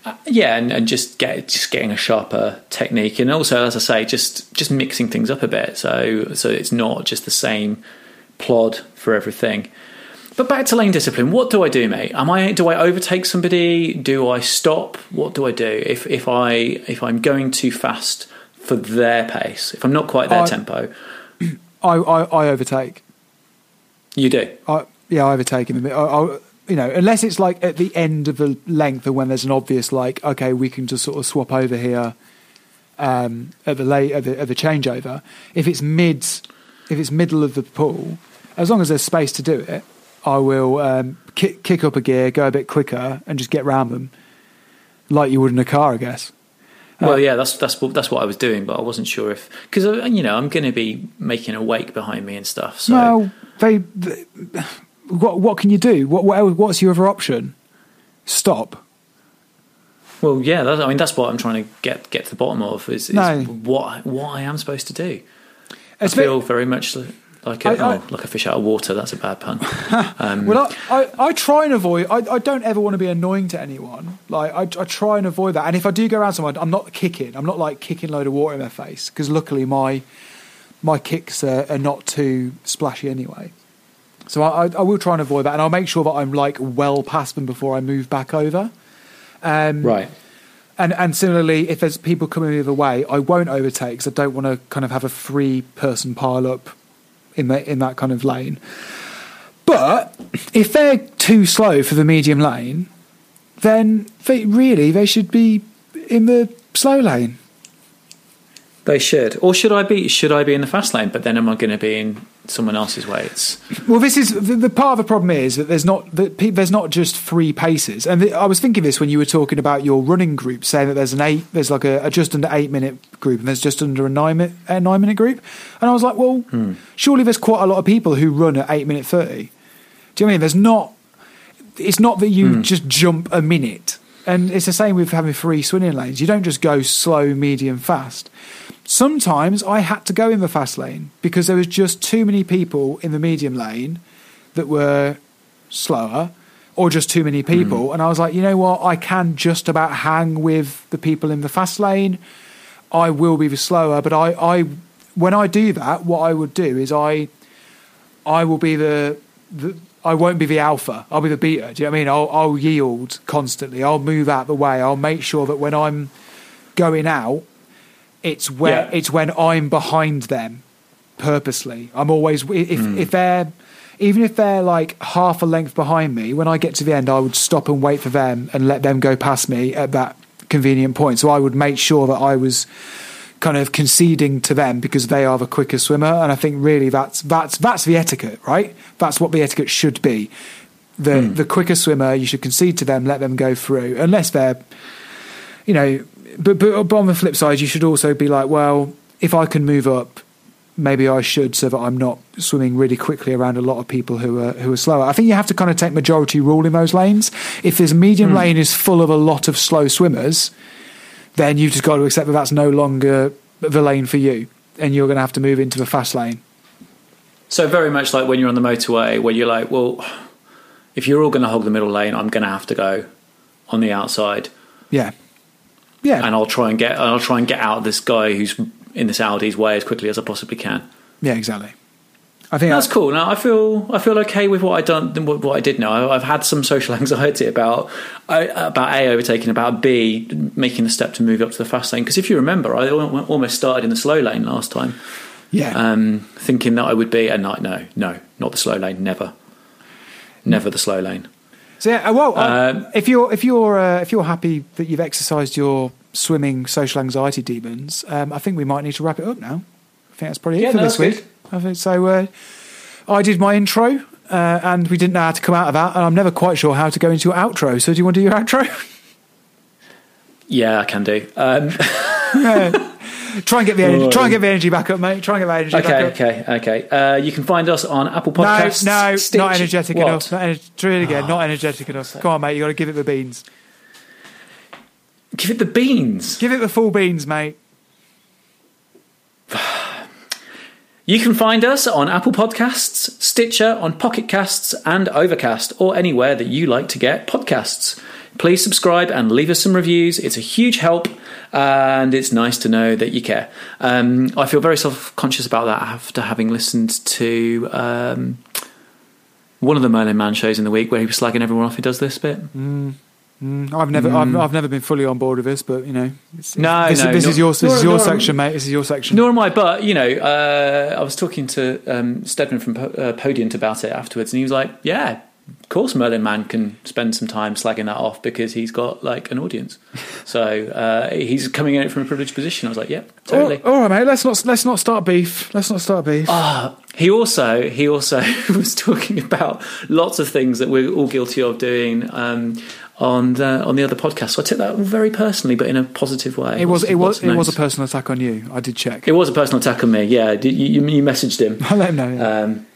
Uh, yeah, and, and just get just getting a sharper technique, and also, as I say, just just mixing things up a bit, so so it's not just the same plod for everything. but back to lane discipline. What do I do, mate? Am I do I overtake somebody? Do I stop? What do I do if if I if I'm going too fast for their pace? If I'm not quite their I- tempo, I, I, I overtake. you do. I, yeah, I overtake in the middle. You know, unless it's like at the end of a length, and when there's an obvious like, okay, we can just sort of swap over here um, at the late at the, at the changeover. If it's mid, if it's middle of the pool, as long as there's space to do it, I will um, kick, kick up a gear, go a bit quicker, and just get round them, like you would in a car, I guess. Well, yeah, that's that's what that's what I was doing, but I wasn't sure if because uh, you know I'm going to be making a wake behind me and stuff. So Well, they, th what what can you do? What, what what's your other option? Stop. well, yeah, I mean that's what I'm trying to get get to the bottom of is, is No. what what I am supposed to do. I It's bit- feel very much like a, I- I- oh, like a fish out of water. That's a bad pun. <laughs> Um, Well, I, I, I try and avoid. I, I don't ever want to be annoying to anyone. Like I, I try and avoid that. And if I do go around someone, I'm not kicking. I'm not like kicking a load of water in their face because luckily my my kicks are, are not too splashy anyway. So I, I, I will try and avoid that, and I'll make sure that I'm like well past them before I move back over. Um, right. And and similarly, if there's people coming the other way, I won't overtake because I don't want to kind of have a three person pile up in that in that kind of lane. But if they're too slow for the medium lane, then they really they should be in the slow lane. They should, or should I be? Should I be in the fast lane? But then am I going to be in someone else's way? It's Well, this is the, the part of the problem is that there's not that pe- there's not just three paces. And the, I was thinking this when you were talking about your running group, saying that there's an eight, there's like a, a just under eight minute group, and there's just under a nine minute a nine minute group. And I was like, well, hmm. surely there's quite a lot of people who run at eight minute thirty. Do you know I mean? There's not. It's not that you hmm. just jump a minute, and it's the same with having three swimming lanes. You don't just go slow, medium, fast. Sometimes I had to go in the fast lane because there was just too many people in the medium lane that were slower, or just too many people. Mm. And I was like, you know what? I can just about hang with the people in the fast lane. I will be the slower, but I, I when I do that, what I would do is I I will be the, the I won't be the alpha. I'll be the beta. Do you know what I mean? I'll, I'll yield constantly. I'll move out the way. I'll make sure that when I'm going out, it's where Yeah. it's when I'm behind them purposely. I'm always if hmm. if they're even if they're like half a length behind me, when I get to the end, I would stop and wait for them and let them go past me at that convenient point. So I would make sure that I was kind of conceding to them because they are the quicker swimmer. And I think really that's that's that's the etiquette, right? That's what the etiquette should be. The hmm. the quicker swimmer, you should concede to them, let them go through, unless they're, you know. But but, on the flip side, you should also be like, well, if I can move up, maybe I should, so that I'm not swimming really quickly around a lot of people who are who are slower. I think you have to kind of take majority rule in those lanes. If this medium hmm. lane is full of a lot of slow swimmers, then you've just got to accept that that's no longer the lane for you, and you're going to have to move into the fast lane. so very much like when you're on the motorway, where you're like, well, if you're all going to hog the middle lane, I'm going to have to go on the outside, Yeah, yeah, and I'll try and get I'll try and get out this guy who's in this Audi's way as quickly as I possibly can. yeah, exactly. I think That's cool. Now I feel I feel okay with what I done, what, what I did know. I- I've had some social <laughs> anxiety about about a overtaking, about b making the step to move up to the fast lane. Because if you remember, I almost started in the slow lane last time, Yeah, um, thinking that I would be. And no, no, no, not the slow lane. Never, never the slow lane. So yeah, uh, well, Um, if you're if you're uh, if you're happy that you've exercised your swimming social anxiety demons, um, I think we might need to wrap it up now. I think that's probably Yeah, it for no, this week. I think so. Uh, I did my intro, uh, and we didn't know how to come out of that, and I'm never quite sure how to go into your outro. So, do you want to do your outro? Yeah, I can do. Um, <laughs> <laughs> try and get the energy, try and get the energy back up, mate. Try and get the energy okay, back up. okay, okay. Okay. Uh, you can find us on Apple No, Podcasts. no, Stitch- not energetic What? Oh, enough. Not ener- try it again. not energetic enough. Come on, mate. You got to give it the beans. Give it the beans. Give it the full beans, mate. <sighs> You can find us on Apple Podcasts, Stitcher, on Pocket Casts, and Overcast, or anywhere that you like to get podcasts. Please subscribe and leave us some reviews. It's a huge help, and it's nice to know that you care. Um, I feel very self conscious about that after having listened to um, one of the Merlin Mann shows in the week where he was slagging everyone off who does this bit. Mm, I've never, I've, I've never been fully on board with this, but you know, it's, No, this, no, this nor- is your, this nor- is your nor- section, mate. This is your section. Nor am I, but you know, uh, I was talking to um, Steadman from Po- uh, Podiant about it afterwards, and he was like, "Yeah, of course, Merlin Mann can spend some time slagging that off because he's got like an audience, <laughs> so uh, he's coming at it from a privileged position." I was like, "Yeah, totally." All- all right, mate. Let's not let's not start beef. Let's not start beef. Ah, he also he also <laughs> was talking about lots of things that we're all guilty of doing um, on the on the other podcast. So I took that very personally, but in a positive way. it was it was it was a personal attack on you. I did check. It was a personal attack on me. Yeah, you, you, you messaged him. <laughs> I let him know. yeah. Um,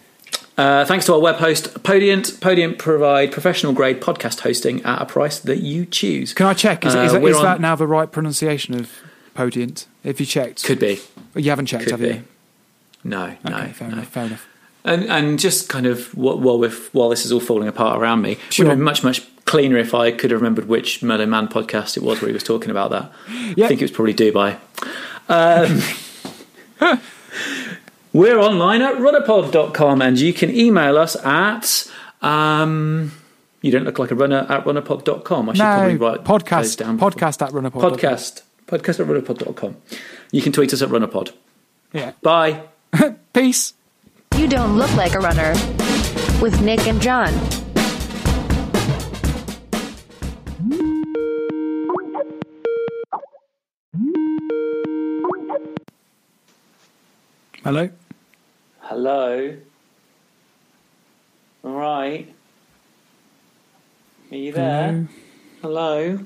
uh, thanks to our web host, Podiant. Podiant provide professional grade podcast hosting at a price that you choose. Can I check? Is, uh, is, that, is on- that now the right pronunciation of podiant? If you checked, Could be. you haven't checked, Could have be. you? No, no, fair no. enough. Fair enough. And, and just kind of wh- while we're while this is all falling apart around me, Sure. would have been much much cleaner if I could have remembered which Merlin Mann podcast it was where he was talking about that. Yeah. I think it was probably Dubai. Um, <laughs> we're online at runnerpod.com and you can email us at. Um, you don't look like a runner at runnerpod.com. I should probably write podcast down. before- podcast at runnerpod. Podcast. Podcast at runnerpod.com. You can tweet us at runnerpod. Yeah. Bye. <laughs> Peace. You Don't Look Like a Runner with Nick and John. Hello. Hello. All right. Are you there? Hello.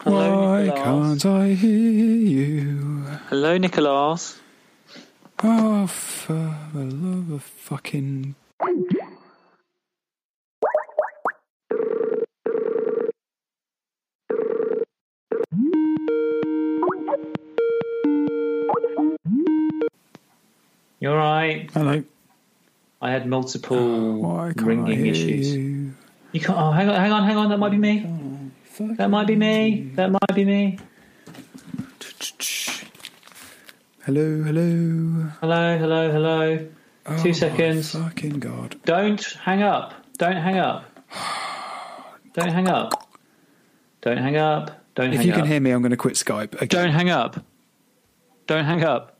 Hello, Why Nicholas. can't I hear you? Hello, Nicholas. Oh, for the love of fucking. You all right? Hello. I had multiple uh, Why ringing issues. you? You can't. Oh, hang on, hang on, hang on. That might be me. That might be me. That might be me. Hello, hello. Hello, hello, hello. Oh, Two seconds. Fucking god. Don't hang up. Don't hang up. <sighs> Don't hang up. Don't hang up. Don't hang up. If you up. can hear me, I'm going to quit Skype. again. Don't hang up. Don't hang up.